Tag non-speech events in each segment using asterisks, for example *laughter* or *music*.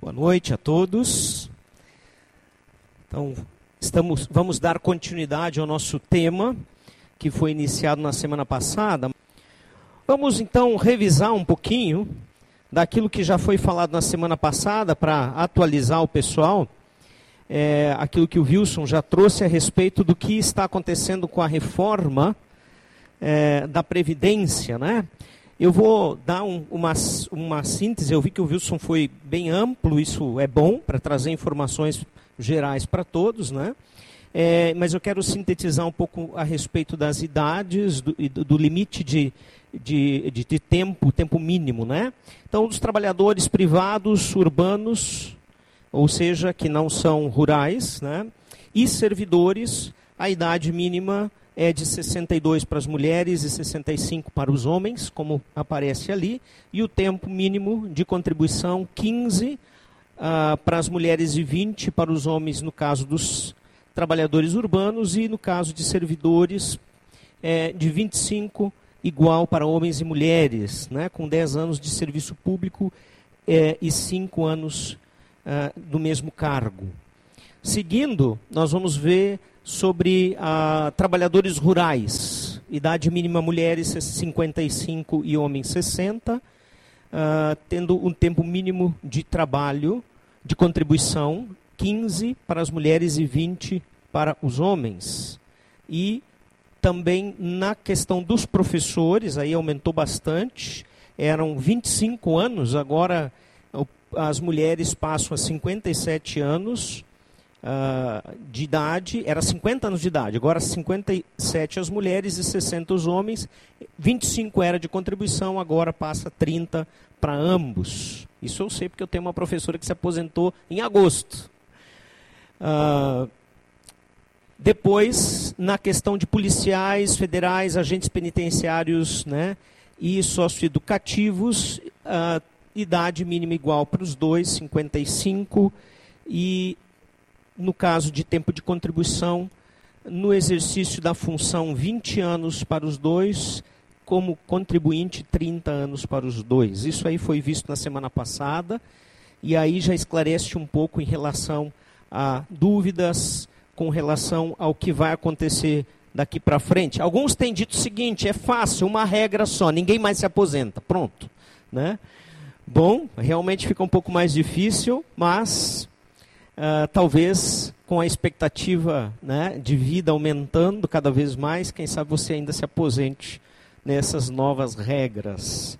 Boa noite a todos. Então, estamos, vamos dar continuidade ao nosso tema que foi iniciado na semana passada. Vamos então revisar um pouquinho daquilo que já foi falado na semana passada para atualizar o pessoal. É, aquilo que o Wilson já trouxe a respeito do que está acontecendo com a reforma é, da Previdência, né? Eu vou dar um, uma, uma síntese. Eu vi que o Wilson foi bem amplo, isso é bom para trazer informações gerais para todos, né? É, mas eu quero sintetizar um pouco a respeito das idades, do, do limite de, de, de, de, tempo, tempo mínimo, né? Então, os trabalhadores privados, urbanos, ou seja, que não são rurais, né? E servidores, a idade mínima é de 62 para as mulheres e 65 para os homens, como aparece ali, e o tempo mínimo de contribuição 15 uh, ah, para as mulheres e 20 para os homens, no caso dos trabalhadores urbanos, e no caso de servidores, é, de 25 igual para homens e mulheres, né, com 10 anos de serviço público é, e 5 anos uh, do mesmo cargo. Seguindo, nós vamos ver sobre ah, trabalhadores rurais. Idade mínima mulheres 55 e homens 60, ah, tendo um tempo mínimo de trabalho, de contribuição, 15 para as mulheres e 20 para os homens. E também na questão dos professores, aí aumentou bastante, eram 25 anos, agora as mulheres passam a 57 anos, uh, de idade, era 50 anos de idade, agora 57 as mulheres e 60 os homens, 25 era de contribuição, agora passa 30 para ambos. Isso eu sei porque eu tenho uma professora que se aposentou em agosto. Uh, depois, na questão de policiais, federais, agentes penitenciários né, e socioeducativos, uh, idade mínima igual para os dois, 55, e no caso de tempo de contribuição, no exercício da função 20 anos para os dois, como contribuinte 30 anos para os dois. Isso aí foi visto na semana passada, e aí já esclarece um pouco em relação a dúvidas com relação ao que vai acontecer daqui para frente. Alguns têm dito o seguinte: é fácil, uma regra só, ninguém mais se aposenta. Pronto. Né? Bom, realmente fica um pouco mais difícil, mas uh, talvez com a expectativa né, de vida aumentando cada vez mais, quem sabe você ainda se aposente nessas novas regras.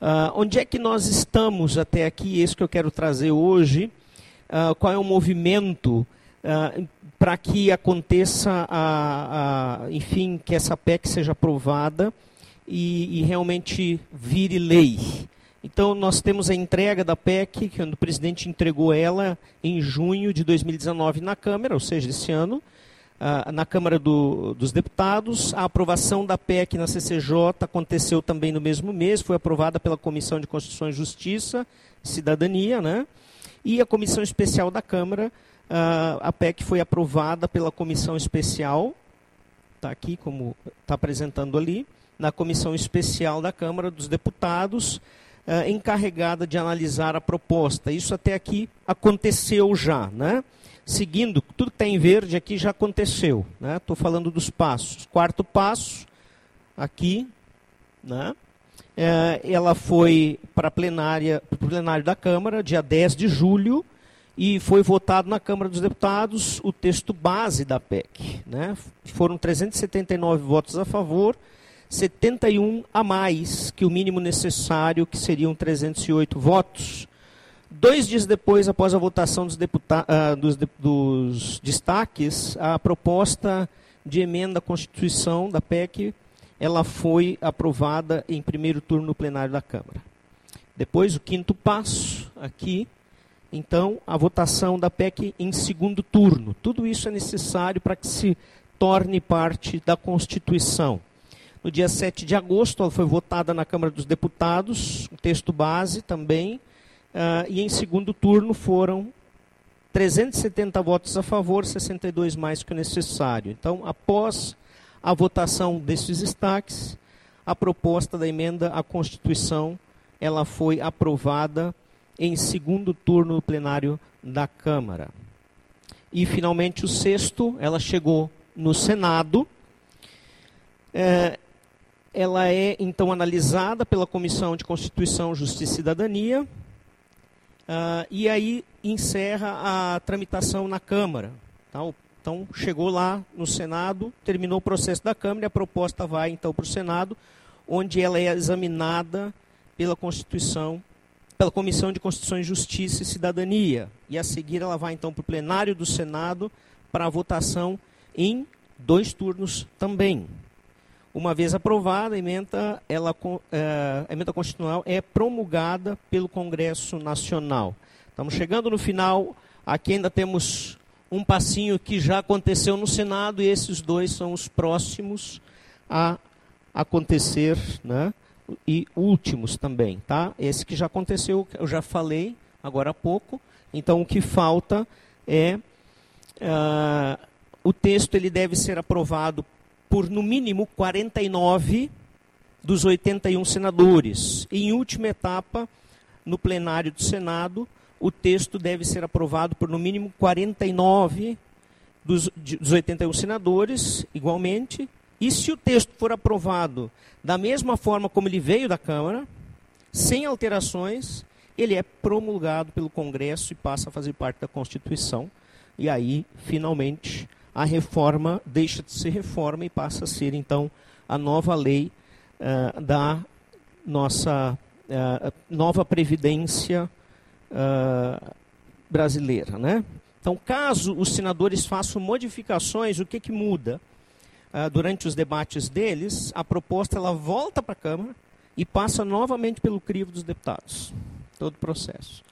Uh, onde é que nós estamos até aqui? Isso que eu quero trazer hoje. Uh, qual é o movimento para que aconteça, a, a, enfim, que essa PEC seja aprovada e, e realmente vire lei? Então, nós temos a entrega da PEC, que o presidente entregou ela em junho de 2019 na Câmara, ou seja, esse ano, uh, na Câmara do, dos Deputados. A aprovação da PEC na CCJ aconteceu também no mesmo mês, foi aprovada pela Comissão de Constituição e Justiça e Cidadania, né? E a Comissão Especial da Câmara, uh, a PEC foi aprovada pela Comissão Especial, está aqui como está apresentando ali, na Comissão Especial da Câmara dos Deputados, uh, encarregada de analisar a proposta. Isso até aqui aconteceu já, né? Seguindo, tudo que está em verde aqui já aconteceu, né? Estou falando dos passos. Quarto passo, aqui, né? Uh, ela foi para plenária, o plenário da Câmara, dia 10 de julho, e foi votado na Câmara dos Deputados o texto base da PEC. Né? Foram 379 votos a favor, 71 a mais que o mínimo necessário, que seriam 308 votos. Dois dias depois, após a votação dos, uh, dos, de dos destaques, a proposta de emenda à Constituição da PEC, ela foi aprovada em primeiro turno no plenário da Câmara. Depois, o quinto passo, aqui, então, a votação da PEC em segundo turno. Tudo isso é necessário para que se torne parte da Constituição. No dia 7 de agosto, ela foi votada na Câmara dos Deputados, o texto base também, uh, e em segundo turno foram 370 votos a favor, 62 mais que o necessário. Então, após a votação desses destaques, a proposta da emenda à Constituição ela foi aprovada em segundo turno no plenário da Câmara. E, finalmente, o sexto, ela chegou no Senado. É, ela é, então, analisada pela Comissão de Constituição, Justiça e Cidadania. Uh, e aí encerra a tramitação na Câmara. Então, então, chegou lá no Senado, terminou o processo da Câmara, e a proposta vai então para o Senado, onde ela é examinada pela Constituição, pela Comissão de Constituição Justiça e Cidadania. E a seguir ela vai então para o plenário do Senado para votação em dois turnos também. Uma vez aprovada, a emenda, ela, é, a emenda constitucional é promulgada pelo Congresso Nacional. Estamos chegando no final, aqui ainda temos um passinho que já aconteceu no Senado e esses dois são os próximos a acontecer, né? E últimos também, tá? Esse que já aconteceu, eu já falei agora há pouco. Então o que falta é uh, o texto ele deve ser aprovado por no mínimo 49 dos 81 senadores. Em última etapa, no plenário do Senado, o texto deve ser aprovado por no mínimo 49 dos, dos 81 senadores, igualmente. E se o texto for aprovado da mesma forma como ele veio da Câmara, sem alterações, ele é promulgado pelo Congresso e passa a fazer parte da Constituição. E aí, finalmente, a reforma deixa de ser reforma e passa a ser, então, a nova lei uh, da nossa uh, nova Previdência uh, brasileira. Né? Então, caso os senadores façam modificações, o que, que muda? Durante os debates deles, a proposta ela volta para a Câmara e passa novamente pelo crivo dos deputados. Todo o processo.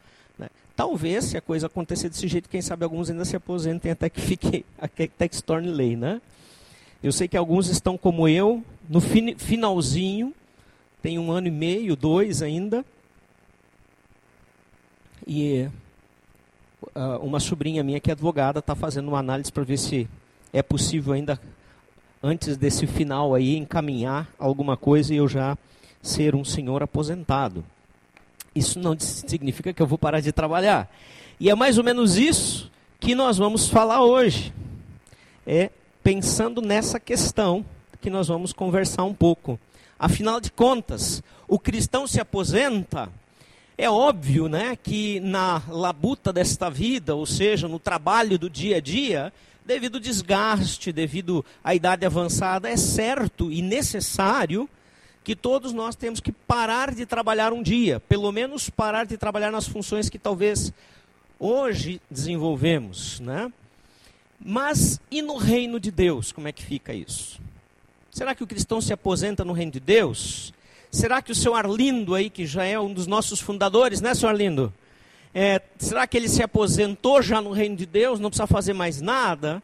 Talvez, se a coisa acontecer desse jeito, quem sabe alguns ainda se aposentem até que fique, *laughs* até que se torne lei. Né? Eu sei que alguns estão como eu, no fin, finalzinho, tem um ano e meio, dois ainda, e uh, uma sobrinha minha que é advogada está fazendo uma análise para ver se é possível ainda, antes desse final aí, encaminhar alguma coisa e eu já ser um senhor aposentado. Isso não significa que eu vou parar de trabalhar. E é mais ou menos isso que nós vamos falar hoje. É pensando nessa questão que nós vamos conversar um pouco. Afinal de contas, o cristão se aposenta é óbvio né, que na labuta desta vida, ou seja, no trabalho do dia a dia, devido ao desgaste, devido à idade avançada, é certo e necessário que todos nós temos que parar de trabalhar um dia, pelo menos parar de trabalhar nas funções que talvez hoje desenvolvemos, né? Mas e no reino de Deus, como é que fica isso? Será que o cristão se aposenta no reino de Deus? Será que o seu Arlindo aí, que já é um dos nossos fundadores, né, senhor Arlindo? É, será que ele se aposentou já no reino de Deus, não precisa fazer mais nada?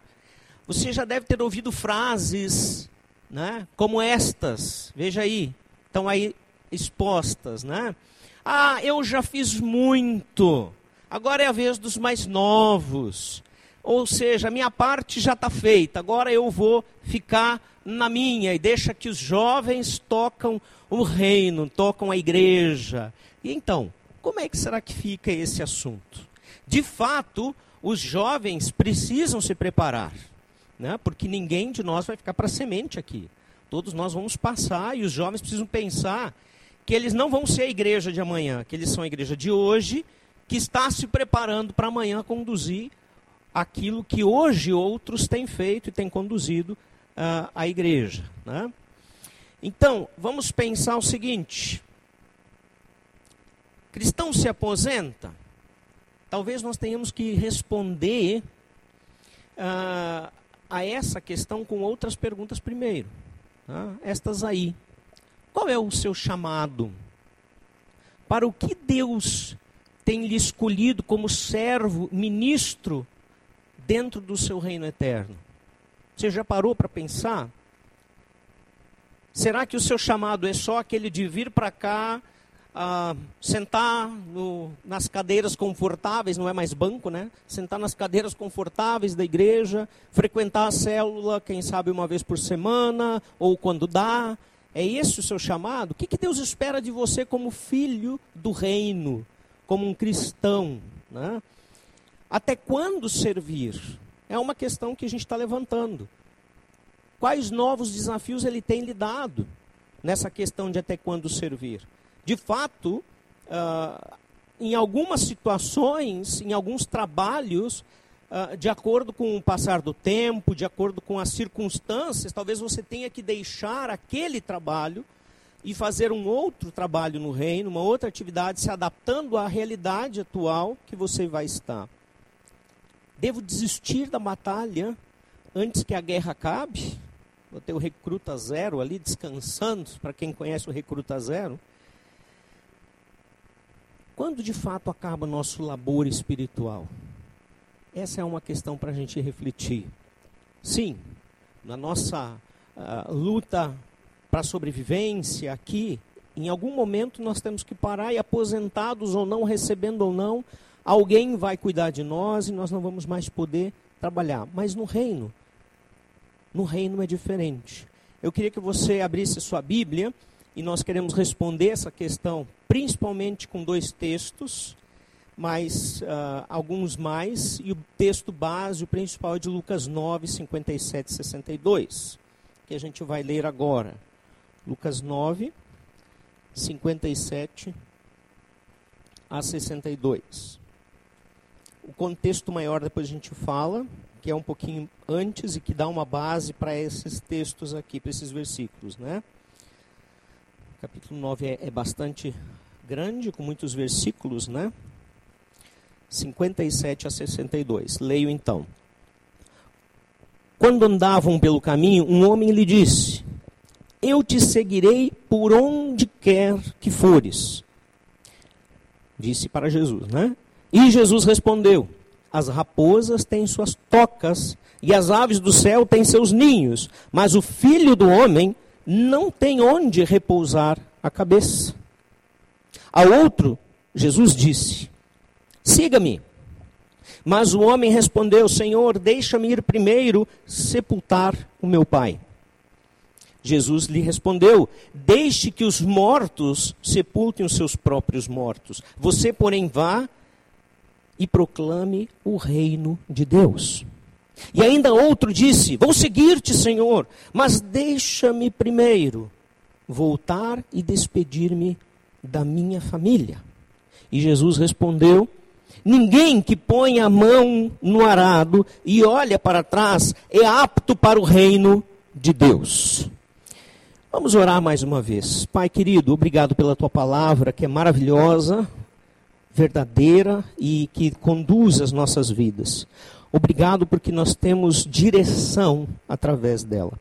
Você já deve ter ouvido frases, né, como estas, veja aí, estão aí expostas, né? Ah, eu já fiz muito, agora é a vez dos mais novos. Ou seja, a minha parte já está feita, agora eu vou ficar na minha e deixa que os jovens tocam o reino, tocam a igreja. E então, como é que será que fica esse assunto? De fato, os jovens precisam se preparar, né? porque ninguém de nós vai ficar para semente aqui. Todos nós vamos passar e os jovens precisam pensar que eles não vão ser a igreja de amanhã, que eles são a igreja de hoje, que está se preparando para amanhã conduzir aquilo que hoje outros têm feito e têm conduzido uh, a igreja. Né? Então, vamos pensar o seguinte: cristão se aposenta? Talvez nós tenhamos que responder uh, a essa questão com outras perguntas primeiro. Tá? Estas aí. Qual é o seu chamado? Para o que Deus tem lhe escolhido como servo, ministro dentro do seu reino eterno? Você já parou para pensar? Será que o seu chamado é só aquele de vir para cá, uh, sentar no, nas cadeiras confortáveis, não é mais banco, né? Sentar nas cadeiras confortáveis da igreja, frequentar a célula, quem sabe uma vez por semana, ou quando dá. É esse o seu chamado? O que, que Deus espera de você como filho do reino? como um cristão. Né? Até quando servir? É uma questão que a gente está levantando. Quais novos desafios ele tem lhe dado nessa questão de até quando servir? De fato, uh, em algumas situações, em alguns trabalhos, uh, de acordo com o passar do tempo, de acordo com as circunstâncias, talvez você tenha que deixar aquele trabalho e fazer um outro trabalho no reino, uma outra atividade, se adaptando à realidade atual que você vai estar. Devo desistir da batalha antes que a guerra acabe? Vou ter o recruta zero ali descansando, para quem conhece o recruta zero. Quando de fato acaba nosso labor espiritual? Essa é uma questão para a gente refletir. Sim, na nossa uh, luta para sobrevivência aqui, em algum momento nós temos que parar e aposentados ou não, recebendo ou não, alguém vai cuidar de nós e nós não vamos mais poder trabalhar. Mas no reino, no reino é diferente. Eu queria que você abrisse sua Bíblia e nós queremos responder essa questão principalmente com dois textos, mas uh, alguns mais, e o texto base, o principal é de Lucas 9, 57 e 62, que a gente vai ler agora. Lucas 9, 57 a 62. O contexto maior depois a gente fala, que é um pouquinho antes e que dá uma base para esses textos aqui, para esses versículos, né? Capítulo 9 é, é bastante grande, com muitos versículos, né? 57 a 62. Leio então. Quando andavam pelo caminho, um homem lhe disse: eu te seguirei por onde quer que fores. Disse para Jesus, né? E Jesus respondeu: As raposas têm suas tocas e as aves do céu têm seus ninhos, mas o filho do homem não tem onde repousar a cabeça. A outro, Jesus disse: Siga-me. Mas o homem respondeu: Senhor, deixa-me ir primeiro sepultar o meu pai. Jesus lhe respondeu: Deixe que os mortos sepultem os seus próprios mortos. Você, porém, vá e proclame o reino de Deus. E ainda outro disse: Vou seguir-te, Senhor, mas deixa-me primeiro voltar e despedir-me da minha família. E Jesus respondeu: Ninguém que põe a mão no arado e olha para trás é apto para o reino de Deus. Vamos orar mais uma vez. Pai querido, obrigado pela tua palavra, que é maravilhosa, verdadeira e que conduz as nossas vidas. Obrigado porque nós temos direção através dela.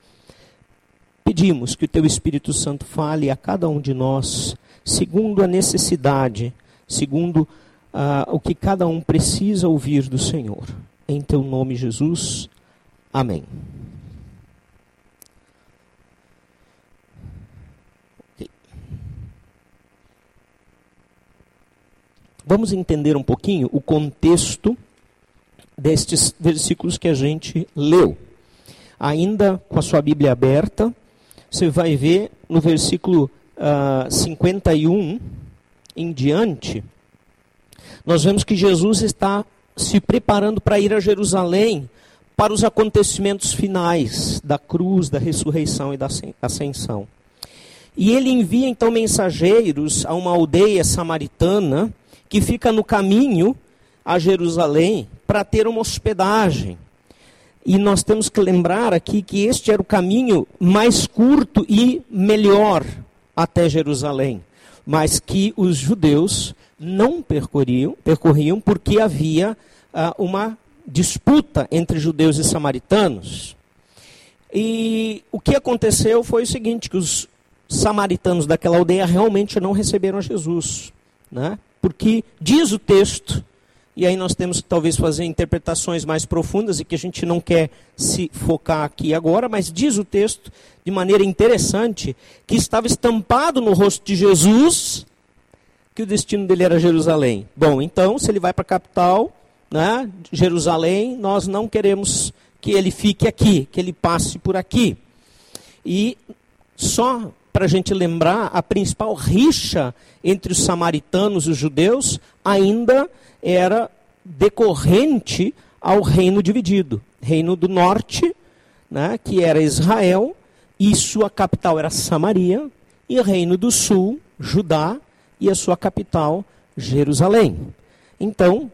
Pedimos que o teu Espírito Santo fale a cada um de nós, segundo a necessidade, segundo uh, o que cada um precisa ouvir do Senhor. Em teu nome, Jesus. Amém. Vamos entender um pouquinho o contexto destes versículos que a gente leu. Ainda com a sua Bíblia aberta, você vai ver no versículo uh, ah, 51 em diante, nós vemos que Jesus está se preparando para ir a Jerusalém para os acontecimentos finais da cruz, da ressurreição e da ascensão. E ele envia então mensageiros a uma aldeia samaritana que fica no caminho a Jerusalém para ter uma hospedagem. E nós temos que lembrar aqui que este era o caminho mais curto e melhor até Jerusalém, mas que os judeus não percorriam, percorriam porque havia uh, uma disputa entre judeus e samaritanos. E o que aconteceu foi o seguinte, que os samaritanos daquela aldeia realmente não receberam Jesus, né? porque diz o texto, e aí nós temos que talvez fazer interpretações mais profundas e que a gente não quer se focar aqui agora, mas diz o texto de maneira interessante que estava estampado no rosto de Jesus que o destino dele era Jerusalém. Bom, então, se ele vai para a capital, né, Jerusalém, nós não queremos que ele fique aqui, que ele passe por aqui. E só para a gente lembrar, a principal rixa entre os samaritanos e os judeus ainda era decorrente ao reino dividido. Reino do norte, né, que era Israel, e sua capital era Samaria, e reino do sul, Judá, e a sua capital, Jerusalém. Então,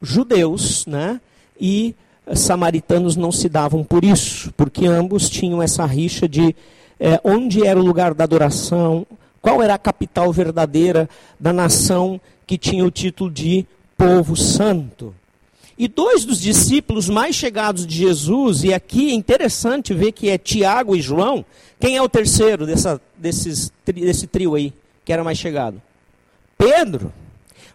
judeus né, e samaritanos não se davam por isso, porque ambos tinham essa rixa de é, onde era o lugar da adoração, qual era a capital verdadeira da nação que tinha o título de povo santo. E dois dos discípulos mais chegados de Jesus, e aqui é interessante ver que é Tiago e João, quem é o terceiro dessa, desses, desse trio aí, que era mais chegado? Pedro.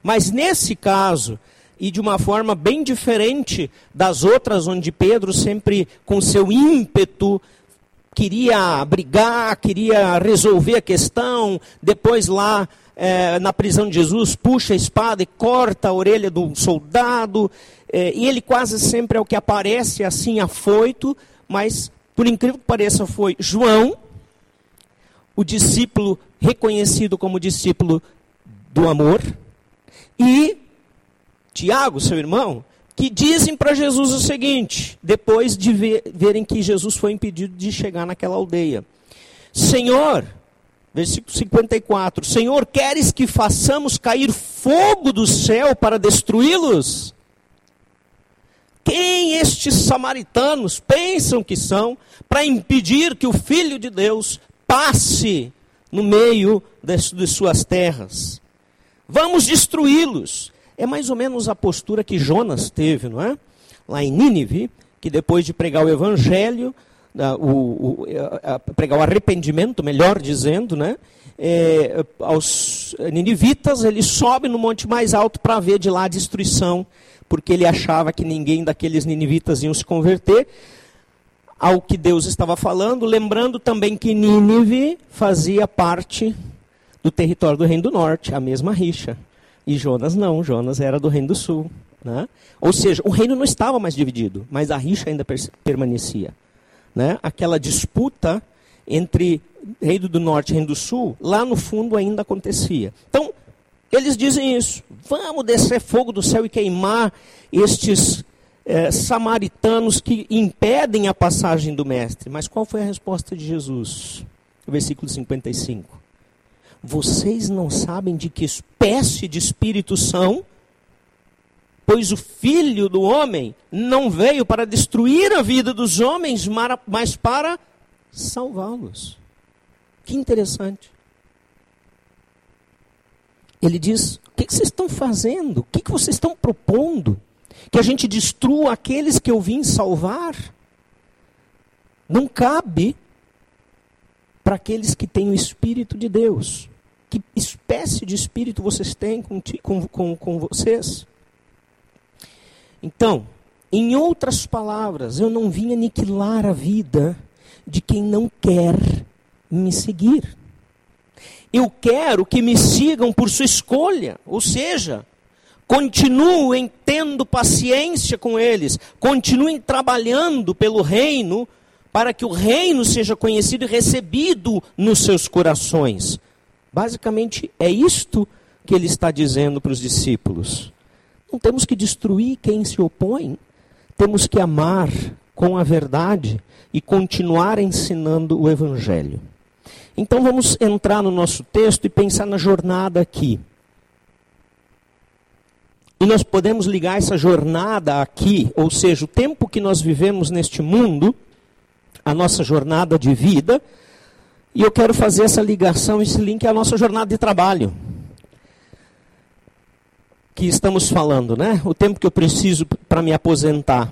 Mas nesse caso, e de uma forma bem diferente das outras, onde Pedro sempre, com seu ímpeto, queria brigar, queria resolver a questão, depois lá é, na prisão de Jesus, puxa a espada e corta a orelha do soldado, é, e ele quase sempre é o que aparece assim afoito, mas por incrível que pareça foi João, o discípulo reconhecido como discípulo do amor, e Tiago, seu irmão, que dizem para Jesus o seguinte, depois de ver, verem que Jesus foi impedido de chegar naquela aldeia: Senhor, versículo 54, Senhor, queres que façamos cair fogo do céu para destruí-los? Quem estes samaritanos pensam que são para impedir que o Filho de Deus passe no meio de, suas terras? Vamos destruí-los. É mais ou menos a postura que Jonas teve, não é? Lá em Nínive, que depois de pregar o evangelho, o, o, a, pregar o arrependimento, melhor dizendo, né? É, aos ninivitas, ele sobe no monte mais alto para ver de lá a destruição porque ele achava que ninguém daqueles ninivitas iam se converter ao que Deus estava falando, lembrando também que Nínive fazia parte do território do Reino do Norte, a mesma rixa. E Jonas não, Jonas era do Reino do Sul. Né? Ou seja, o reino não estava mais dividido, mas a rixa ainda permanecia. Né? Aquela disputa entre Reino do Norte e Reino do Sul, lá no fundo ainda acontecia. Então, eles dizem isso. Vamos descer fogo do céu e queimar estes é, samaritanos que impedem a passagem do Mestre. Mas qual foi a resposta de Jesus? Versículo 55. Vocês não sabem de que espécie de espírito são? Pois o filho do homem não veio para destruir a vida dos homens, mas para salvá-los. Que interessante. Ele diz: O que, vocês estão fazendo? O que, vocês estão propondo? Que a gente destrua aqueles que eu vim salvar? Não cabe para aqueles que têm o Espírito de Deus. Que espécie de espírito vocês têm com, com, com, com vocês? Então, em outras palavras, eu não vim aniquilar a vida de quem não quer me seguir. Eu quero que me sigam por sua escolha, ou seja, continuem tendo paciência com eles, continuem trabalhando pelo reino, para que o reino seja conhecido e recebido nos seus corações. Basicamente é isto que ele está dizendo para os discípulos. Não temos que destruir quem se opõe, temos que amar com a verdade e continuar ensinando o evangelho. Então vamos entrar no nosso texto e pensar na jornada aqui. E nós podemos ligar essa jornada aqui, ou seja, o tempo que nós vivemos neste mundo, a nossa jornada de vida, e eu quero fazer essa ligação, esse link à nossa jornada de trabalho. Que estamos falando, né? O tempo que eu preciso para me aposentar.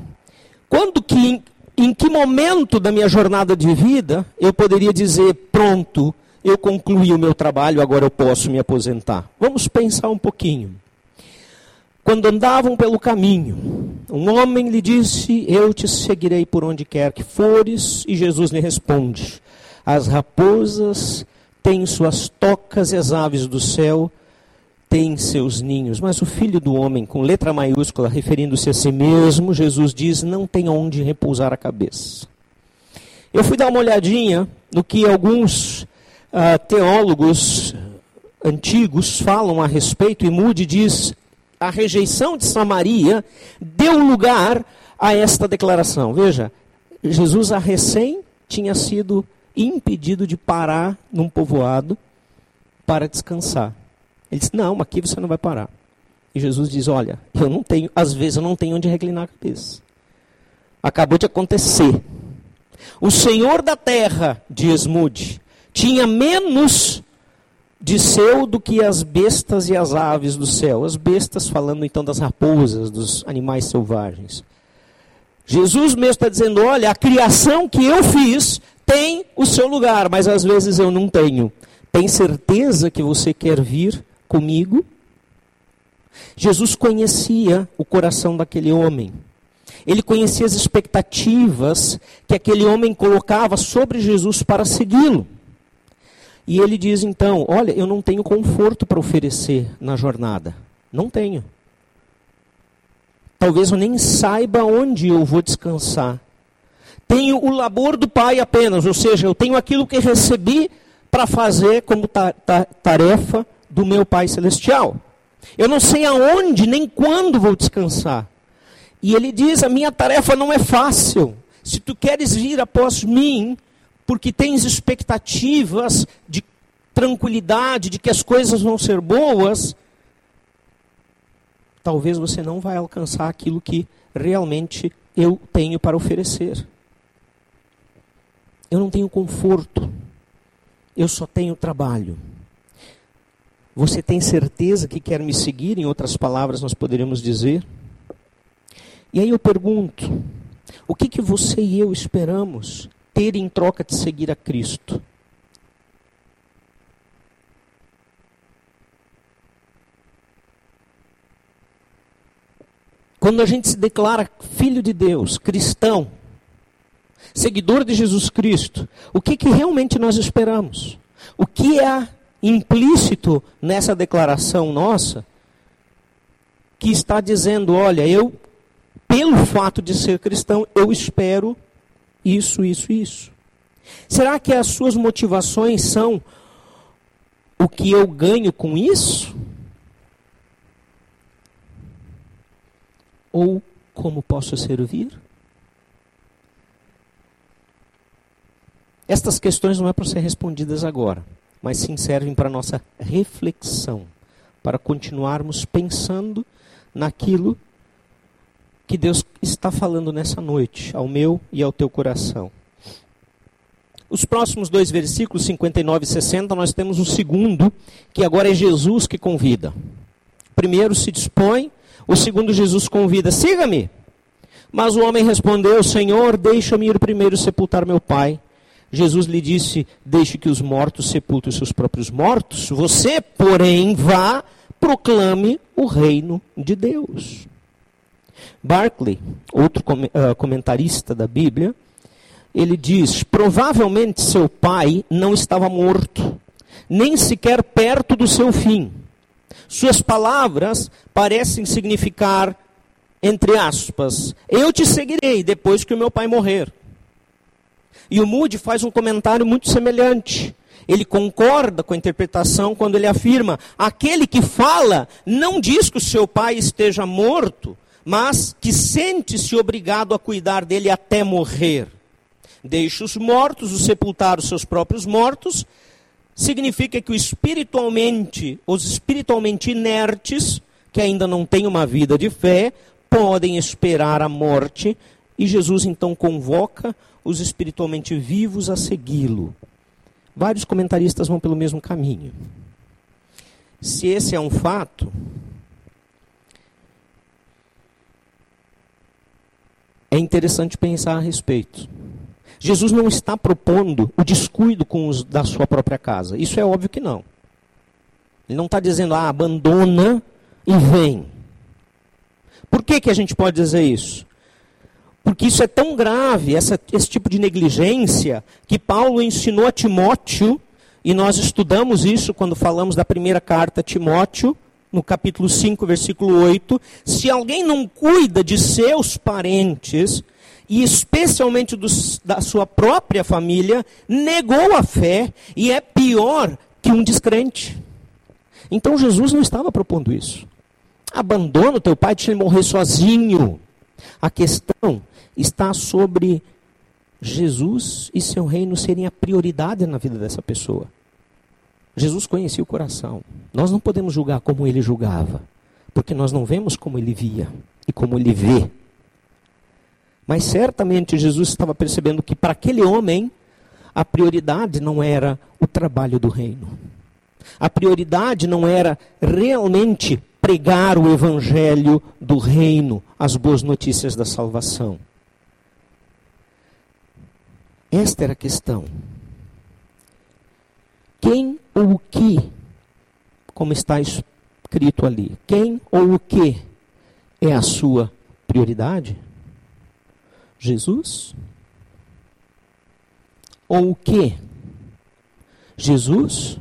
Quando que em que momento da minha jornada de vida eu poderia dizer, pronto, eu concluí o meu trabalho, agora eu posso me aposentar? Vamos pensar um pouquinho. Quando andavam pelo caminho, um homem lhe disse: Eu te seguirei por onde quer que fores. E Jesus lhe responde: As raposas têm suas tocas e as aves do céu tem seus ninhos, mas o filho do homem, com letra maiúscula, referindo-se a si mesmo, Jesus diz: não tem onde repousar a cabeça. Eu fui dar uma olhadinha no que alguns uh, teólogos antigos falam a respeito, e Moody diz a rejeição de Samaria deu lugar a esta declaração. Veja, Jesus a recém tinha sido impedido de parar num povoado para descansar. Ele disse: Não, aqui você não vai parar. E Jesus diz: Olha, eu não tenho, às vezes eu não tenho onde reclinar a cabeça. Acabou de acontecer. O Senhor da terra, diz Mude, tinha menos de seu do que as bestas e as aves do céu. As bestas, falando então das raposas, dos animais selvagens. Jesus mesmo está dizendo: olha, a criação que eu fiz tem o seu lugar, mas às vezes eu não tenho. Tem certeza que você quer vir comigo? Jesus conhecia o coração daquele homem. Ele conhecia as expectativas que aquele homem colocava sobre Jesus para segui-lo. E ele diz então: Olha, eu não tenho conforto para oferecer na jornada. Não tenho. Talvez eu nem saiba onde eu vou descansar. Tenho o labor do Pai apenas, ou seja, eu tenho aquilo que recebi para fazer como ta ta tarefa do meu Pai Celestial. Eu não sei aonde nem quando vou descansar. E ele diz: A minha tarefa não é fácil. Se tu queres vir após mim, porque tens expectativas de tranquilidade, de que as coisas vão ser boas, talvez você não vai alcançar aquilo que realmente eu tenho para oferecer. Eu não tenho conforto. Eu só tenho trabalho. Você tem certeza que quer me seguir? Em outras palavras, nós poderíamos dizer. E aí eu pergunto: o que, que você e eu esperamos ter em troca de seguir a Cristo? Quando a gente se declara filho de Deus, cristão, seguidor de Jesus Cristo, o que, que realmente nós esperamos? O que é implícito nessa declaração nossa que está dizendo: olha, eu, pelo fato de ser cristão, eu espero isso, isso, isso. Será que as suas motivações são o que eu ganho com isso? Ou como posso servir? Estas questões não é para ser respondidas agora, mas sim servem para nossa reflexão, para continuarmos pensando naquilo que Deus está falando nessa noite, ao meu e ao teu coração. Os próximos dois versículos, 59 e 60, nós temos o segundo, que agora é Jesus que convida. O primeiro se dispõe, o segundo Jesus convida: siga-me. Mas o homem respondeu: Senhor, deixa-me ir primeiro sepultar meu pai. Jesus lhe disse: Deixe que os mortos sepultem os seus próprios mortos. Você, porém, vá, proclame o reino de Deus. Barclay, outro ah, comentarista da Bíblia, ele diz: provavelmente seu pai não estava morto, nem sequer perto do seu fim. Suas palavras parecem significar, entre aspas, eu te seguirei depois que o meu pai morrer. E o Moody faz um comentário muito semelhante. Ele concorda com a interpretação quando ele afirma: aquele que fala não diz que o seu pai esteja morto, mas que sente-se obrigado a cuidar dele até morrer. Deixa os mortos, o sepultar os seus próprios mortos, significa que o espiritualmente, os espiritualmente inertes, que ainda não têm uma vida de fé, podem esperar a morte, e Jesus então convoca os espiritualmente vivos a segui-lo. Vários comentaristas vão pelo mesmo caminho. Se esse é um fato, é interessante pensar a respeito. Jesus não está propondo o descuido com os da sua própria casa. Isso é óbvio que não. Ele não está dizendo, ah, abandona e vem. Por que, que a gente pode dizer isso? Porque isso é tão grave, essa, esse tipo de negligência, que Paulo ensinou a Timóteo, e nós estudamos isso quando falamos da primeira carta a Timóteo, no capítulo 5, versículo 8, se alguém não cuida de seus parentes, e especialmente dos, da sua própria família, negou a fé e é pior que um descrente. Então Jesus não estava propondo isso. Abandona o teu pai, deixa ele morrer sozinho. A questão está sobre Jesus e seu reino serem a prioridade na vida dessa pessoa. Jesus conhecia o coração. Nós não podemos julgar como ele julgava, porque nós não vemos como ele via e como ele vê. Mas certamente Jesus estava percebendo que para aquele homem a prioridade não era o trabalho do reino. A prioridade não era realmente pregar o evangelho do reino, as boas notícias da salvação. Esta era a questão. Quem ou o que, como está escrito ali, quem ou o que é a sua prioridade? Jesus? Ou o que? Jesus?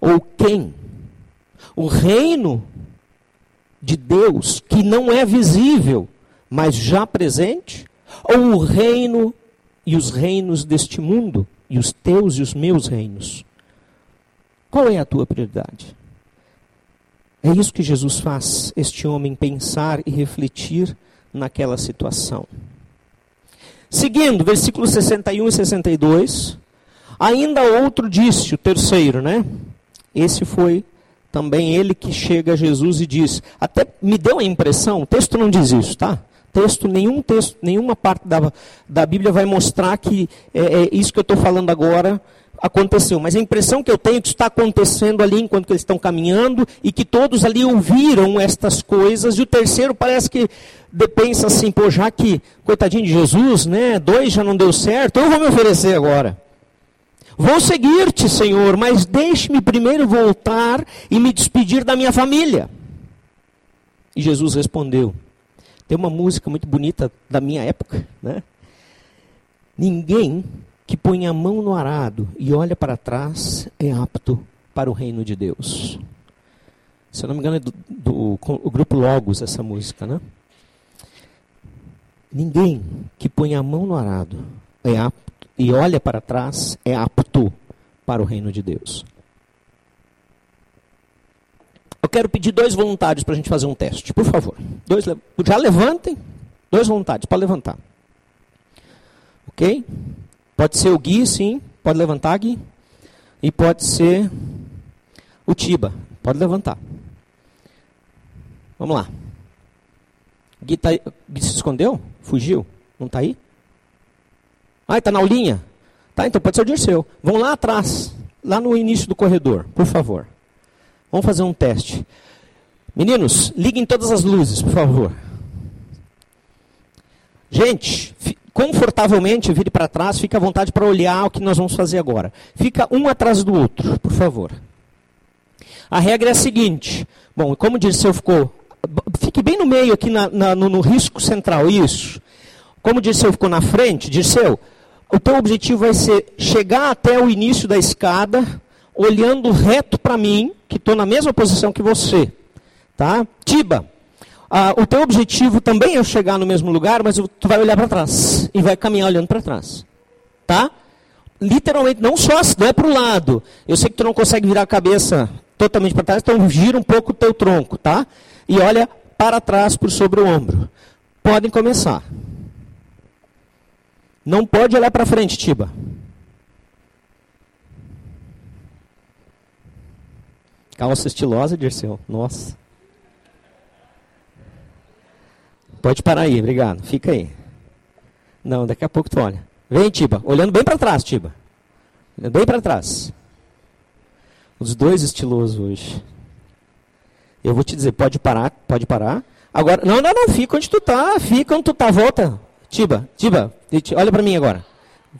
Ou quem? O reino de Deus que não é visível, mas já presente? Ou o reino e os reinos deste mundo, e os teus e os meus reinos? Qual é a tua prioridade? É isso que Jesus faz este homem pensar e refletir naquela situação. Seguindo, versículos 61 e 62. Ainda outro disse, o terceiro, né? Esse foi também ele que chega a Jesus e diz. Até me deu a impressão, o texto não diz isso, tá? Texto, nenhum texto, nenhuma parte da, da Bíblia vai mostrar que é, é isso que eu estou falando agora aconteceu, mas a impressão que eu tenho é que está acontecendo ali enquanto eles estão caminhando e que todos ali ouviram estas coisas, e o terceiro parece que pensa assim, pô, já que, coitadinho de Jesus, né, dois já não deu certo, eu vou me oferecer agora. Vou seguir-te, Senhor, mas deixe-me primeiro voltar e me despedir da minha família. E Jesus respondeu. Tem uma música muito bonita da minha época, né? Ninguém que põe a mão no arado e olha para trás é apto para o reino de Deus. Se eu não me engano, é do, do, grupo Logos essa música, né? Ninguém que põe a mão no arado é apto e olha para trás é apto para o reino de Deus. Eu quero pedir dois voluntários para a gente fazer um teste, por favor. Dois, já levantem. Dois voluntários para levantar. Ok? Pode ser o Gui, sim. Pode levantar, Gui. E pode ser o Tiba. Pode levantar. Vamos lá. Gui, tá, Gui se escondeu? Fugiu? Não está aí? Ah, está na aulinha? Tá, então pode ser o Dirceu. Vão lá atrás, lá no início do corredor, por favor. Vamos fazer um teste. Meninos, liguem todas as luzes, por favor. Gente, confortavelmente, vire para trás, fique à vontade para olhar o que nós vamos fazer agora. Fica um atrás do outro, por favor. A regra é a seguinte: bom, como disse, eu ficou. Fique bem no meio aqui na, na, no, no, risco central, isso. Como disse, eu ficou na frente, Dirceu, o teu objetivo vai ser chegar até o início da escada, olhando reto para mim, que estou na mesma posição que você. Tá? Tiba, ah, o teu objetivo também é chegar no mesmo lugar, mas tu vai olhar para trás e vai caminhar olhando para trás. Tá? Literalmente, não só não é para o lado. Eu sei que tu não consegue virar a cabeça totalmente para trás, então gira um pouco o teu tronco, tá? E olha para trás por sobre o ombro. Podem começar. Não pode olhar para frente, Tiba. Calça estilosa, Dirceu. Nossa. Pode parar aí, obrigado. Fica aí. Não, daqui a pouco tu olha. Vem, Tiba. Olhando bem para trás, Tiba. Bem para trás. Os dois estilosos hoje. Eu vou te dizer, pode parar, pode parar. Agora, não, não, não, fica onde tu tá, fica onde tu tá, volta. Tiba, Tiba, olha para mim agora.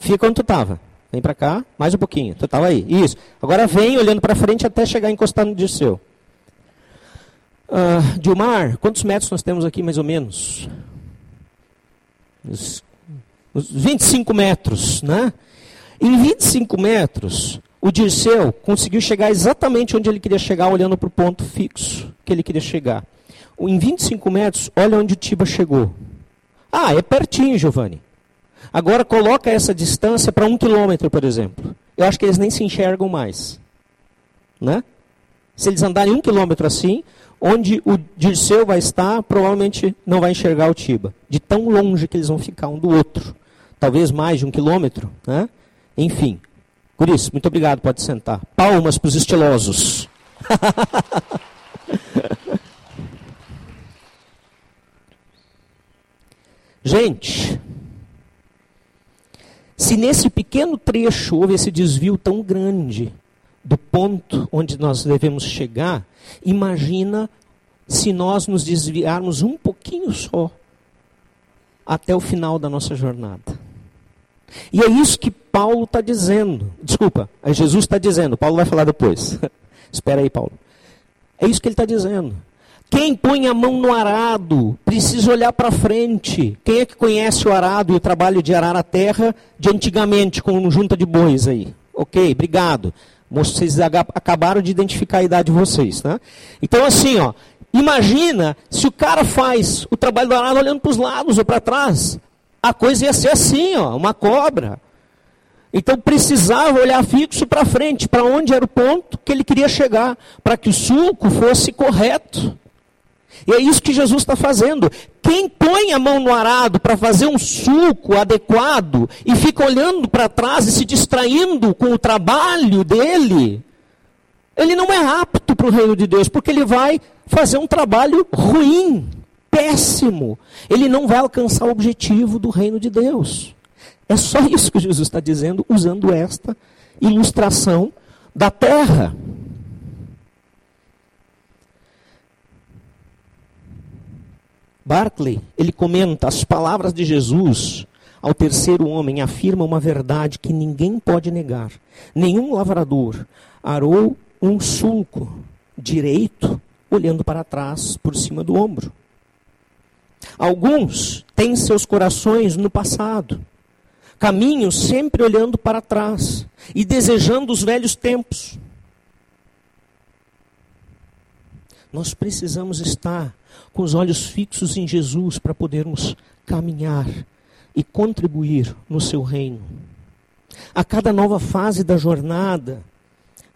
Fica onde tu tava. Vem para cá, mais um pouquinho. Tu tava aí. Isso. Agora vem olhando para frente até chegar encostando no seu. Uh, Dilmar, quantos metros nós temos aqui mais ou menos? Uns 25 metros, né? Em 25 metros, o Dirceu conseguiu chegar exatamente onde ele queria chegar, olhando para o ponto fixo que ele queria chegar. Em 25 metros, olha onde o Tiba chegou. Ah, é pertinho, Giovanni. Agora coloca essa distância para um quilômetro, por exemplo. Eu acho que eles nem se enxergam mais. Né? Se eles andarem um quilômetro assim, onde o Dirceu vai estar, provavelmente não vai enxergar o Tiba. De tão longe que eles vão ficar um do outro. Talvez mais de um quilômetro. Né? Enfim. Por isso, muito obrigado, pode sentar. Palmas para os estilosos. *laughs* Gente, se nesse pequeno trecho houve esse desvio tão grande do ponto onde nós devemos chegar, imagina se nós nos desviarmos um pouquinho só até o final da nossa jornada. E é isso que Paulo está dizendo. Desculpa, é Jesus está dizendo. Paulo vai falar depois. *laughs* Espera aí, Paulo. É isso que ele está dizendo. Quem põe a mão no arado precisa olhar para frente. Quem é que conhece o arado e o trabalho de arar a terra de antigamente com junta de bois aí? Ok, obrigado. Vocês acabaram de identificar a idade de vocês, né? Então assim, ó, imagina se o cara faz o trabalho do arado olhando para os lados ou para trás. A coisa ia ser assim, ó, uma cobra. Então precisava olhar fixo para frente, para onde era o ponto que ele queria chegar, para que o sulco fosse correto. E é isso que Jesus está fazendo. Quem põe a mão no arado para fazer um sulco adequado e fica olhando para trás e se distraindo com o trabalho dele, ele não é apto para o reino de Deus, porque ele vai fazer um trabalho ruim, péssimo. Ele não vai alcançar o objetivo do reino de Deus. É só isso que Jesus está dizendo, usando esta ilustração da terra. Barclay, ele comenta as palavras de Jesus ao terceiro homem afirma uma verdade que ninguém pode negar. Nenhum lavrador arou um sulco direito olhando para trás por cima do ombro. Alguns têm seus corações no passado, caminham sempre olhando para trás e desejando os velhos tempos. Nós precisamos estar com os olhos fixos em Jesus para podermos caminhar e contribuir no seu reino. A cada nova fase da jornada,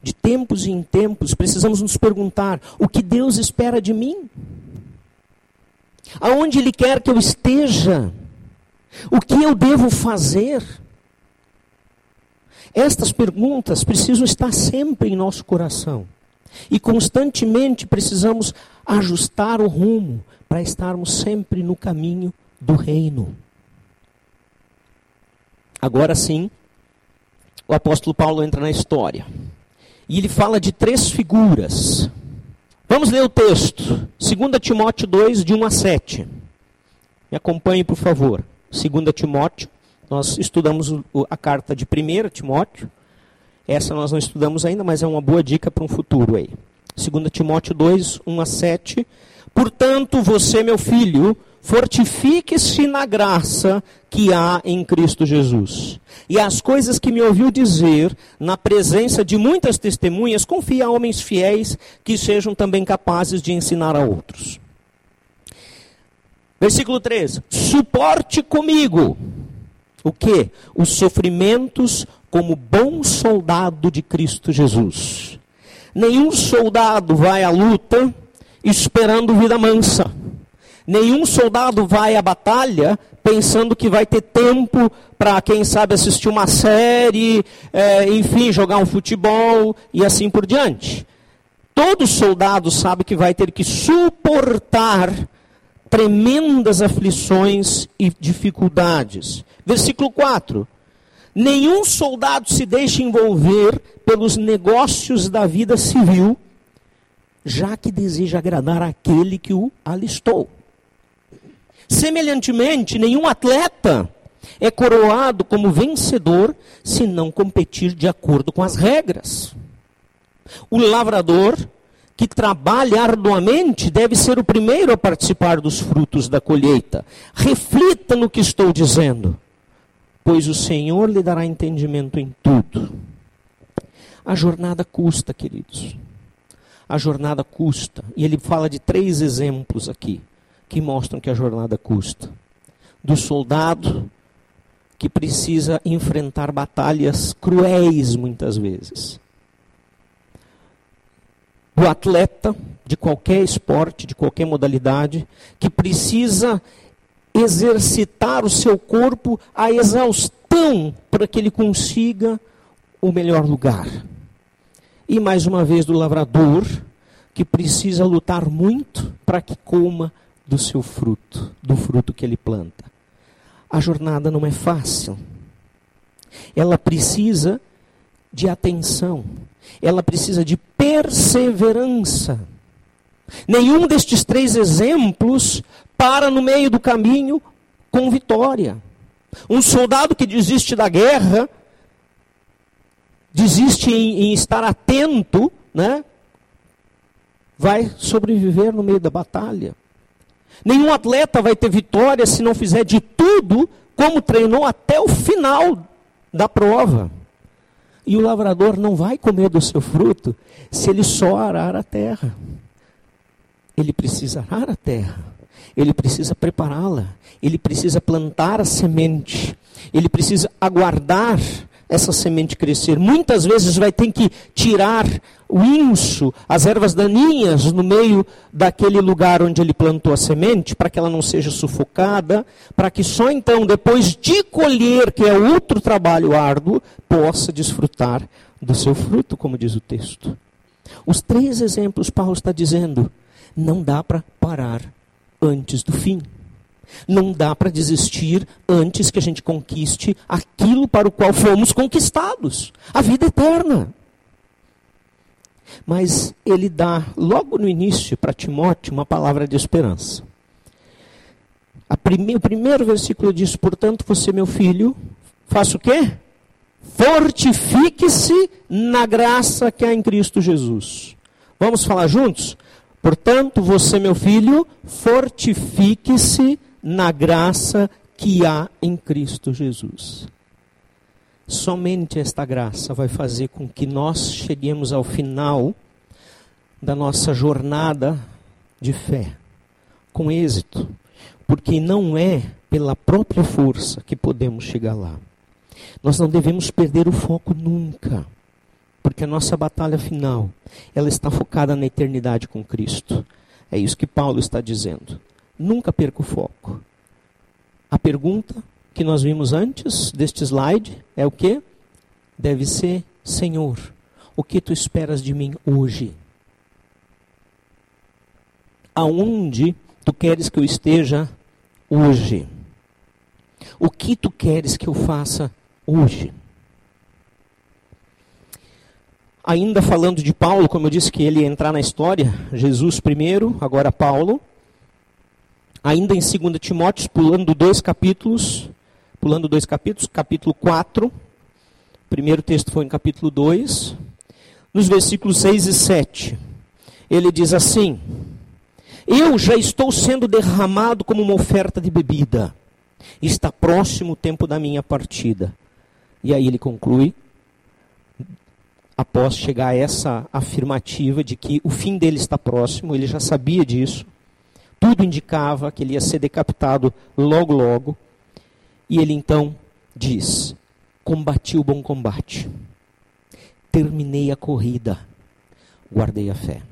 de tempos em tempos, precisamos nos perguntar: o que Deus espera de mim? Aonde Ele quer que eu esteja? O que eu devo fazer? Estas perguntas precisam estar sempre em nosso coração. E constantemente precisamos ajustar o rumo para estarmos sempre no caminho do reino. Agora sim, o apóstolo Paulo entra na história. E ele fala de três figuras. Vamos ler o texto. 2 Timóteo 2, de 1 a 7. Me acompanhe, por favor. 2 Timóteo. Nós estudamos a carta de 1 Timóteo. Essa nós não estudamos ainda, mas é uma boa dica para um futuro aí. 2 Timóteo 2, 1 a 7. Portanto, você, meu filho, fortifique-se na graça que há em Cristo Jesus. E as coisas que me ouviu dizer, na presença de muitas testemunhas, confie a homens fiéis que sejam também capazes de ensinar a outros. Versículo 3: Suporte comigo o que? Os sofrimentos como bom soldado de Cristo Jesus. Nenhum soldado vai à luta esperando vida mansa. Nenhum soldado vai à batalha pensando que vai ter tempo para, quem sabe, assistir uma série, é, enfim, jogar um futebol e assim por diante. Todo soldado sabe que vai ter que suportar tremendas aflições e dificuldades. Versículo 4. Nenhum soldado se deixa envolver pelos negócios da vida civil, já que deseja agradar aquele que o alistou. Semelhantemente, nenhum atleta é coroado como vencedor se não competir de acordo com as regras. O lavrador que trabalha arduamente deve ser o primeiro a participar dos frutos da colheita. Reflita no que estou dizendo, pois o Senhor lhe dará entendimento em tudo. A jornada custa, queridos. A jornada custa. E ele fala de três exemplos aqui que mostram que a jornada custa. Do soldado que precisa enfrentar batalhas cruéis muitas vezes. Do atleta de qualquer esporte, de qualquer modalidade, que precisa exercitar o seu corpo à exaustão para que ele consiga o melhor lugar. E mais uma vez do lavrador, que precisa lutar muito para que coma do seu fruto, do fruto que ele planta. A jornada não é fácil. Ela precisa de atenção. Ela precisa de perseverança. Nenhum destes três exemplos para no meio do caminho com vitória. Um soldado que desiste da guerra, desiste em, em estar atento, né? vai sobreviver no meio da batalha. Nenhum atleta vai ter vitória se não fizer de tudo como treinou até o final da prova. E o lavrador não vai comer do seu fruto se ele só arar a terra. Ele precisa arar a terra, ele precisa prepará-la, ele precisa plantar a semente, ele precisa aguardar essa semente crescer. Muitas vezes vai ter que tirar o inso, as ervas daninhas no meio daquele lugar onde ele plantou a semente, para que ela não seja sufocada, para que só então, depois de colher, que é outro trabalho árduo, possa desfrutar do seu fruto, como diz o texto. Os três exemplos Paulo está dizendo, não dá para parar antes do fim. Não dá para desistir antes que a gente conquiste aquilo para o qual fomos conquistados a vida eterna. Mas ele dá logo no início para Timóteo uma palavra de esperança. Prime, o primeiro versículo diz: Portanto, você, meu filho, faça o quê? Fortifique-se na graça que há em Cristo Jesus. Vamos falar juntos? Portanto, você, meu filho, fortifique-se na graça que há em Cristo Jesus. Somente esta graça vai fazer com que nós cheguemos ao final da nossa jornada de fé com êxito, porque não é pela própria força que podemos chegar lá. Nós não devemos perder o foco nunca, porque a nossa batalha final, ela está focada na eternidade com Cristo. É isso que Paulo está dizendo. Nunca perca o foco. A pergunta que nós vimos antes deste slide é o que? Deve ser, Senhor, o que tu esperas de mim hoje? Aonde tu queres que eu esteja hoje? O que tu queres que eu faça hoje? Ainda falando de Paulo, como eu disse que ele ia entrar na história, Jesus primeiro, agora Paulo ainda em 2 Timóteo, pulando dois capítulos, pulando dois capítulos, capítulo 4, o primeiro texto foi em capítulo 2, nos versículos 6 e 7. Ele diz assim: Eu já estou sendo derramado como uma oferta de bebida. Está próximo o tempo da minha partida. E aí ele conclui, após chegar a essa afirmativa de que o fim dele está próximo, ele já sabia disso. Tudo indicava que ele ia ser decapitado logo, logo. E ele então diz: Combati o bom combate, terminei a corrida, guardei a fé.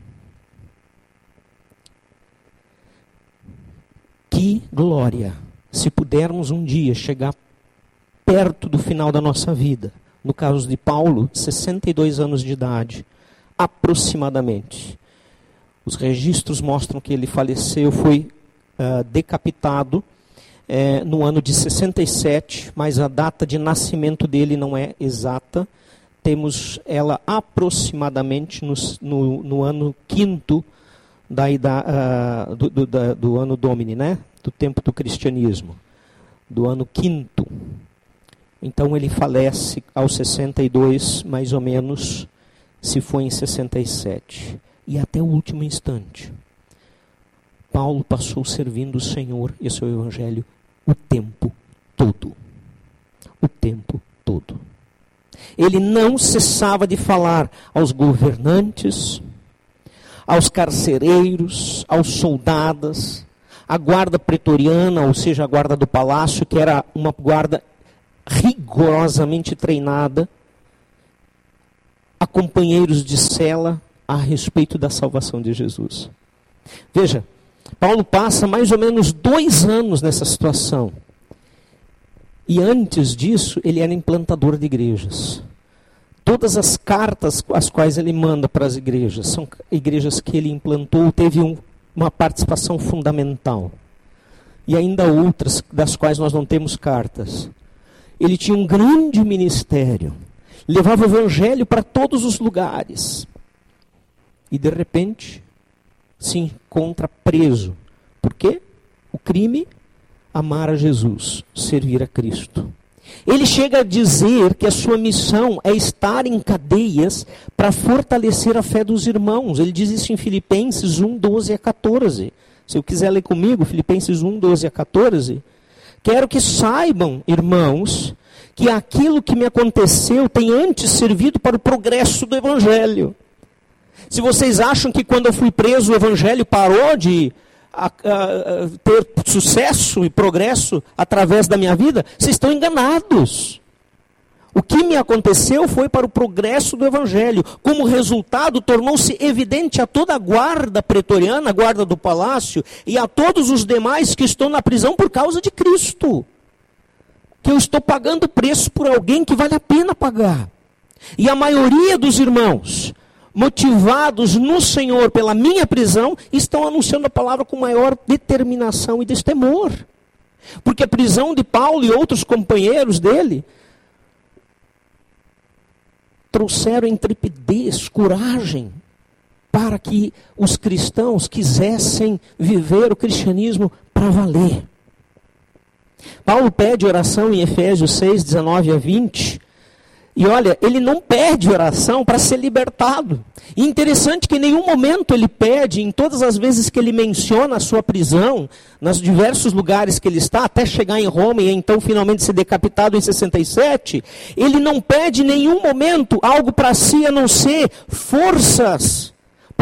Que glória se pudermos um dia chegar perto do final da nossa vida. No caso de Paulo, 62 anos de idade, aproximadamente. Os registros mostram que ele faleceu, foi uh, decapitado é, no ano de 67, mas a data de nascimento dele não é exata. Temos ela aproximadamente no, no, no ano quinto da, uh, do, do, da, do ano Domini, né? do tempo do cristianismo, do ano quinto. Então ele falece aos 62, mais ou menos, se foi em 67 e até o último instante. Paulo passou servindo o Senhor e seu Evangelho o tempo todo. O tempo todo. Ele não cessava de falar aos governantes, aos carcereiros, aos soldados, à guarda pretoriana, ou seja, a guarda do palácio, que era uma guarda rigorosamente treinada, a companheiros de cela, a respeito da salvação de Jesus. Veja, Paulo passa mais ou menos dois anos nessa situação. E antes disso, ele era implantador de igrejas. Todas as cartas as quais ele manda para as igrejas são igrejas que ele implantou, teve um, uma participação fundamental. E ainda outras das quais nós não temos cartas. Ele tinha um grande ministério, levava o evangelho para todos os lugares. E de repente se encontra preso. Por quê? O crime amar a Jesus, servir a Cristo. Ele chega a dizer que a sua missão é estar em cadeias para fortalecer a fé dos irmãos. Ele diz isso em Filipenses 1, 12 a 14. Se eu quiser ler comigo, Filipenses 1, 12 a 14. Quero que saibam, irmãos, que aquilo que me aconteceu tem antes servido para o progresso do Evangelho. Se vocês acham que quando eu fui preso o Evangelho parou de a, a, ter sucesso e progresso através da minha vida, vocês estão enganados. O que me aconteceu foi para o progresso do Evangelho. Como resultado, tornou-se evidente a toda a guarda pretoriana, a guarda do palácio, e a todos os demais que estão na prisão por causa de Cristo. Que eu estou pagando preço por alguém que vale a pena pagar. E a maioria dos irmãos motivados no Senhor pela minha prisão, estão anunciando a palavra com maior determinação e destemor. Porque a prisão de Paulo e outros companheiros dele trouxeram intrepidez, coragem, para que os cristãos quisessem viver o cristianismo para valer. Paulo pede oração em Efésios 6, 19 a 20, e olha, ele não pede oração para ser libertado. E interessante que em nenhum momento ele pede, em todas as vezes que ele menciona a sua prisão, nos diversos lugares que ele está, até chegar em Roma e então finalmente ser decapitado em 67, ele não pede em nenhum momento algo para si a não ser forças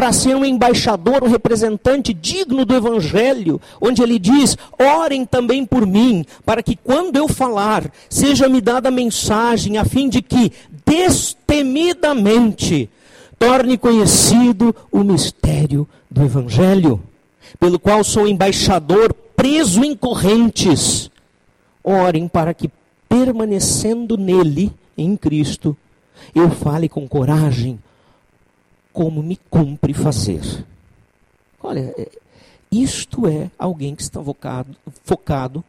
para ser um embaixador, um representante digno do Evangelho, onde ele diz: orem também por mim, para que quando eu falar, seja-me dada a mensagem, a fim de que, destemidamente, torne conhecido o mistério do Evangelho, pelo qual sou embaixador preso em correntes. Orem para que, permanecendo nele, em Cristo, eu fale com coragem como me cumpre fazer. Olha, é, isto é alguém que está focado, focado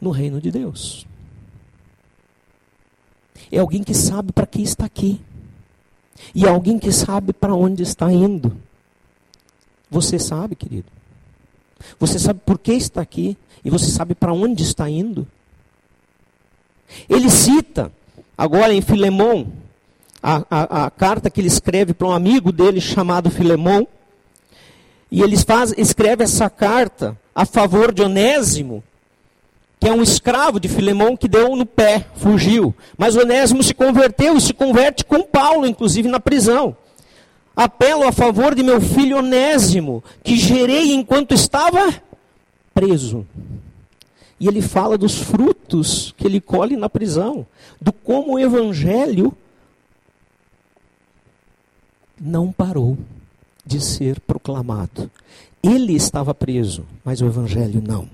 no reino de Deus. É alguém que sabe para que está aqui. E é alguém que sabe para onde está indo. Você sabe, querido. Você sabe por que está aqui. E você sabe para onde está indo. Ele cita, agora em Filemão, a, a, a carta que ele escreve para um amigo dele chamado Filemão. E ele faz, escreve essa carta a favor de Onésimo, que é um escravo de Filemão que deu no pé, fugiu. Mas Onésimo se converteu e se converte com Paulo, inclusive na prisão. Apelo a favor de meu filho Onésimo, que gerei enquanto estava preso. E ele fala dos frutos que ele colhe na prisão, do como o evangelho não parou de ser proclamado. Ele estava preso, mas o Evangelho não.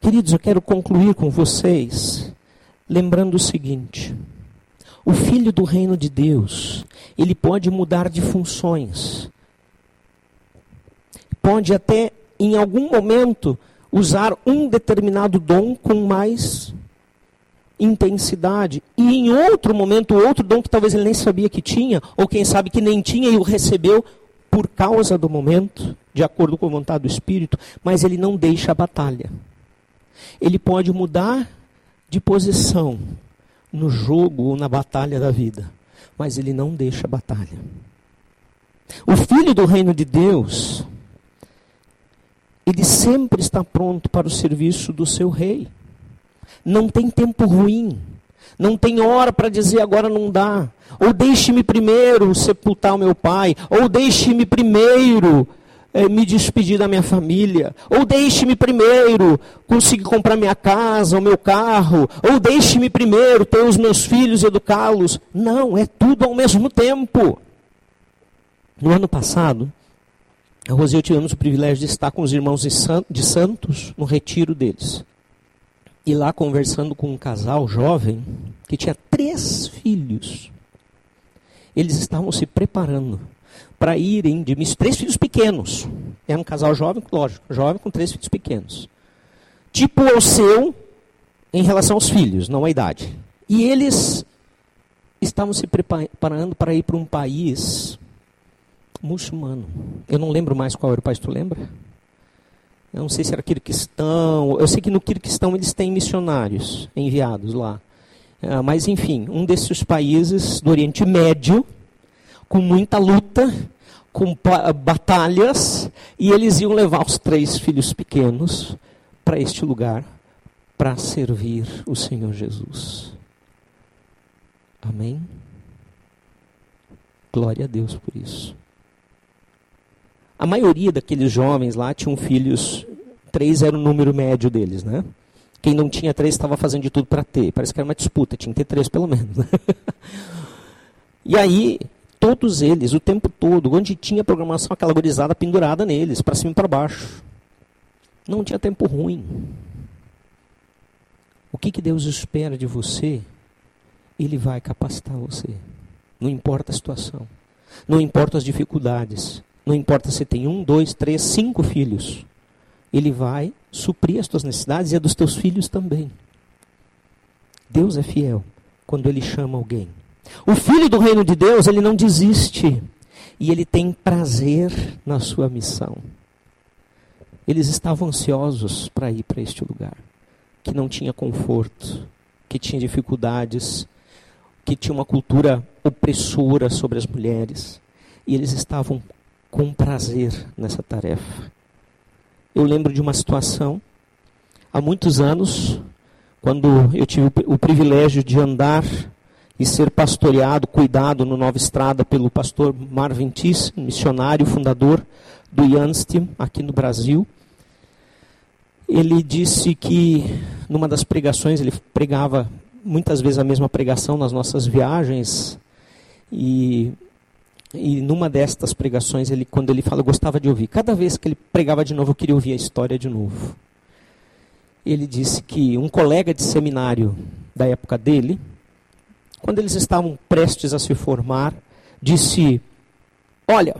Queridos, eu quero concluir com vocês lembrando o seguinte: o filho do reino de Deus, ele pode mudar de funções, pode até em algum momento usar um determinado dom com mais intensidade. E em outro momento, outro dom que talvez ele nem sabia que tinha, ou quem sabe que nem tinha e o recebeu por causa do momento, de acordo com a vontade do Espírito, mas ele não deixa a batalha. Ele pode mudar de posição no jogo ou na batalha da vida, mas ele não deixa a batalha. O filho do reino de Deus, ele sempre está pronto para o serviço do seu rei. Não tem tempo ruim. Não tem hora para dizer agora não dá. Ou deixe-me primeiro sepultar o meu pai. Ou deixe-me primeiro é, me despedir da minha família. Ou deixe-me primeiro conseguir comprar minha casa, o meu carro. Ou deixe-me primeiro ter os meus filhos educá-los. Não, é tudo ao mesmo tempo. No ano passado, a Rosi e eu tivemos o privilégio de estar com os irmãos de Santos no retiro deles. E lá conversando com um casal jovem que tinha três filhos. Eles estavam se preparando para irem de missão. Três filhos pequenos. Era um casal jovem, lógico, jovem com três filhos pequenos. Tipo o seu em relação aos filhos, não a idade. E eles estavam se preparando para ir para um país muçulmano. Eu não lembro mais qual era o país, tu lembra? Eu não sei se era Kirguistão. Eu sei que no Kirguistão eles têm missionários enviados lá. Ah, mas, enfim, um desses países do Oriente Médio, com muita luta, com batalhas, e eles iam levar os três filhos pequenos para este lugar para servir o Senhor Jesus. Amém? Glória a Deus por isso. A maioria daqueles jovens lá tinham filhos, três era o número médio deles, né? Quem não tinha três estava fazendo de tudo para ter. Parece que era uma disputa, tinha que ter três pelo menos. Né? *laughs* e aí, todos eles, o tempo todo, onde tinha programação, aquela gorizada pendurada neles, para cima e para baixo. Não tinha tempo ruim. O que, que Deus espera de você, Ele vai capacitar você. Não importa a situação. Não importa as dificuldades. Não importa se tem um, dois, três, cinco filhos. Ele vai suprir as tuas necessidades e a dos teus filhos também. Deus é fiel quando ele chama alguém. O filho do reino de Deus, ele não desiste. E ele tem prazer na sua missão. Eles estavam ansiosos para ir para este lugar que não tinha conforto, que tinha dificuldades, que tinha uma cultura opressora sobre as mulheres. E eles estavam com prazer nessa tarefa. Eu lembro de uma situação, há muitos anos, quando eu tive o privilégio de andar e ser pastoreado, cuidado no Nova Estrada pelo pastor Marvin Tiss, missionário, fundador do Yanstim aqui no Brasil ele disse que numa das pregações, ele pregava muitas vezes a mesma pregação nas nossas viagens, e, e numa destas pregações, ele, quando ele fala, eu gostava de ouvir. Cada vez que ele pregava de novo, eu queria ouvir a história de novo. Ele disse que um colega de seminário da época dele, quando eles estavam prestes a se formar, disse: Olha,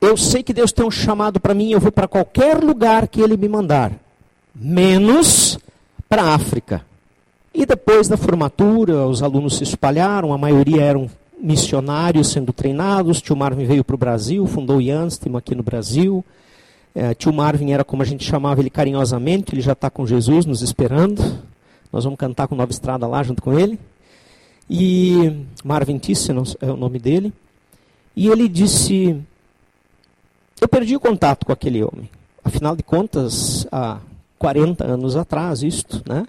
eu sei que Deus tem um chamado para mim, eu vou para qualquer lugar que Ele me mandar menos para a África. E depois da formatura, os alunos se espalharam, a maioria eram missionários sendo treinados. Tio Marvin veio para o Brasil, fundou o Yanstim aqui no Brasil. É, tio Marvin era como a gente chamava ele carinhosamente, ele já está com Jesus nos esperando. Nós vamos cantar com Nova Estrada lá junto com ele. E Marvin Thyssen é o nome dele. E ele disse: Eu perdi o contato com aquele homem. Afinal de contas, a 40 anos atrás, isto, né?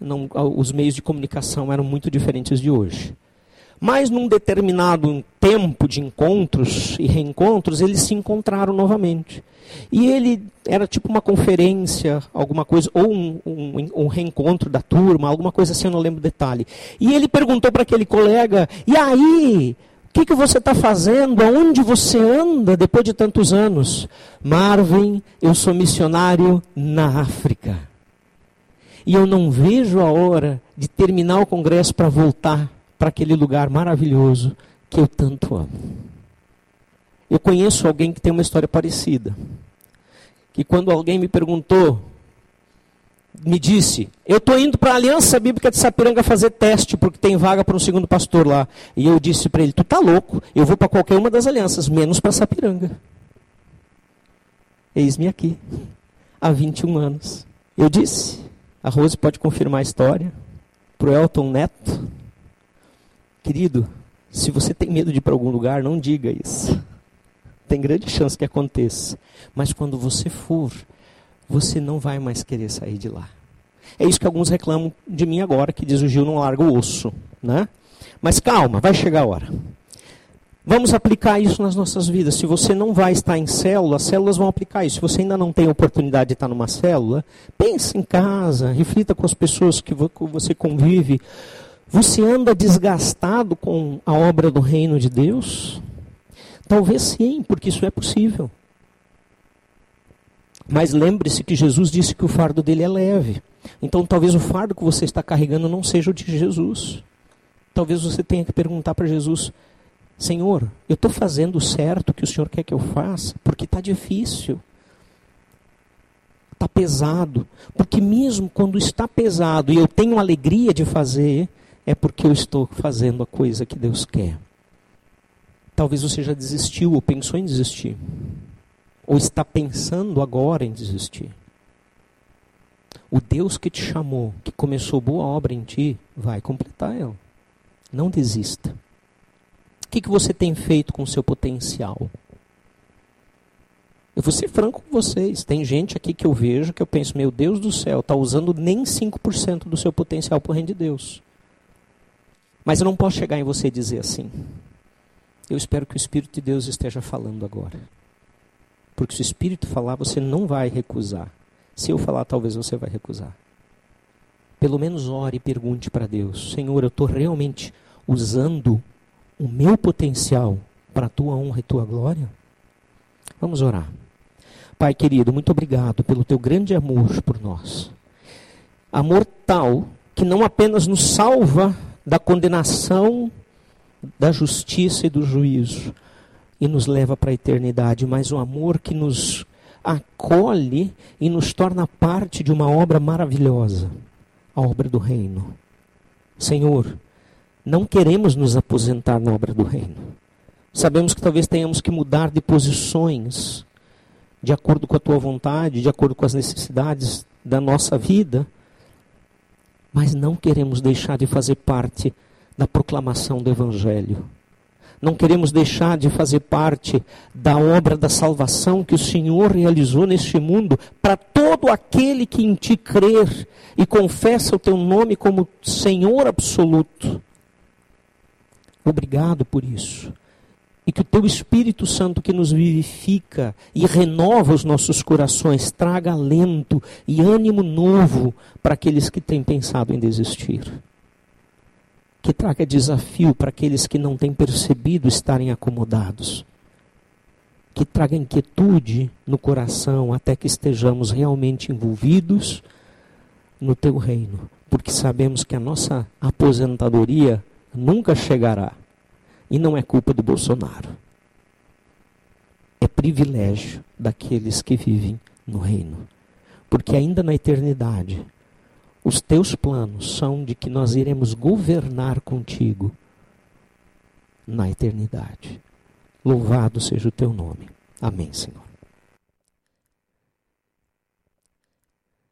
Não, os meios de comunicação eram muito diferentes de hoje. Mas num determinado tempo de encontros e reencontros, eles se encontraram novamente. E ele era tipo uma conferência, alguma coisa, ou um, um, um reencontro da turma, alguma coisa assim, eu não lembro o detalhe. E ele perguntou para aquele colega: e aí? O que, que você está fazendo? Aonde você anda depois de tantos anos? Marvin, eu sou missionário na África. E eu não vejo a hora de terminar o congresso para voltar para aquele lugar maravilhoso que eu tanto amo. Eu conheço alguém que tem uma história parecida. Que quando alguém me perguntou me disse: Eu estou indo para a Aliança Bíblica de Sapiranga fazer teste, porque tem vaga para um segundo pastor lá. E eu disse para ele: Tu tá louco? Eu vou para qualquer uma das alianças, menos para Sapiranga. Eis-me aqui, há 21 anos. Eu disse: A Rose pode confirmar a história. Para o Elton Neto: Querido, se você tem medo de ir para algum lugar, não diga isso. Tem grande chance que aconteça. Mas quando você for, você não vai mais querer sair de lá. É isso que alguns reclamam de mim agora, que diz o Gil não larga o osso. Né? Mas calma, vai chegar a hora. Vamos aplicar isso nas nossas vidas. Se você não vai estar em célula, as células vão aplicar isso. Se você ainda não tem oportunidade de estar numa célula, pense em casa, reflita com as pessoas que você convive. Você anda desgastado com a obra do reino de Deus? Talvez sim, porque isso é possível. Mas lembre-se que Jesus disse que o fardo dele é leve. Então talvez o fardo que você está carregando não seja o de Jesus. Talvez você tenha que perguntar para Jesus: Senhor, eu estou fazendo o certo que o Senhor quer que eu faça? Porque está difícil. Está pesado. Porque mesmo quando está pesado e eu tenho alegria de fazer, é porque eu estou fazendo a coisa que Deus quer. Talvez você já desistiu ou pensou em desistir. Ou está pensando agora em desistir. O Deus que te chamou, que começou boa obra em ti, vai completar ela. Não desista. O que, que você tem feito com o seu potencial? Eu vou ser franco com vocês. Tem gente aqui que eu vejo que eu penso, meu Deus do céu, está usando nem 5% do seu potencial para o reino de Deus. Mas eu não posso chegar em você e dizer assim. Eu espero que o Espírito de Deus esteja falando agora. Porque se o Espírito falar, você não vai recusar. Se eu falar, talvez você vai recusar. Pelo menos ore e pergunte para Deus: Senhor, eu estou realmente usando o meu potencial para a tua honra e tua glória? Vamos orar. Pai querido, muito obrigado pelo teu grande amor por nós. Amor tal que não apenas nos salva da condenação, da justiça e do juízo e nos leva para a eternidade, mas o amor que nos acolhe e nos torna parte de uma obra maravilhosa, a obra do reino. Senhor, não queremos nos aposentar na obra do reino. Sabemos que talvez tenhamos que mudar de posições de acordo com a tua vontade, de acordo com as necessidades da nossa vida, mas não queremos deixar de fazer parte da proclamação do Evangelho não queremos deixar de fazer parte da obra da salvação que o Senhor realizou neste mundo para todo aquele que em ti crer e confessa o teu nome como Senhor absoluto. Obrigado por isso. E que o teu Espírito Santo que nos vivifica e renova os nossos corações traga alento e ânimo novo para aqueles que têm pensado em desistir que traga desafio para aqueles que não têm percebido estarem acomodados. Que traga inquietude no coração até que estejamos realmente envolvidos no teu reino. Porque sabemos que a nossa aposentadoria nunca chegará. E não é culpa do Bolsonaro. É privilégio daqueles que vivem no reino. Porque ainda na eternidade os teus planos são de que nós iremos governar contigo na eternidade. Louvado seja o teu nome. Amém, Senhor.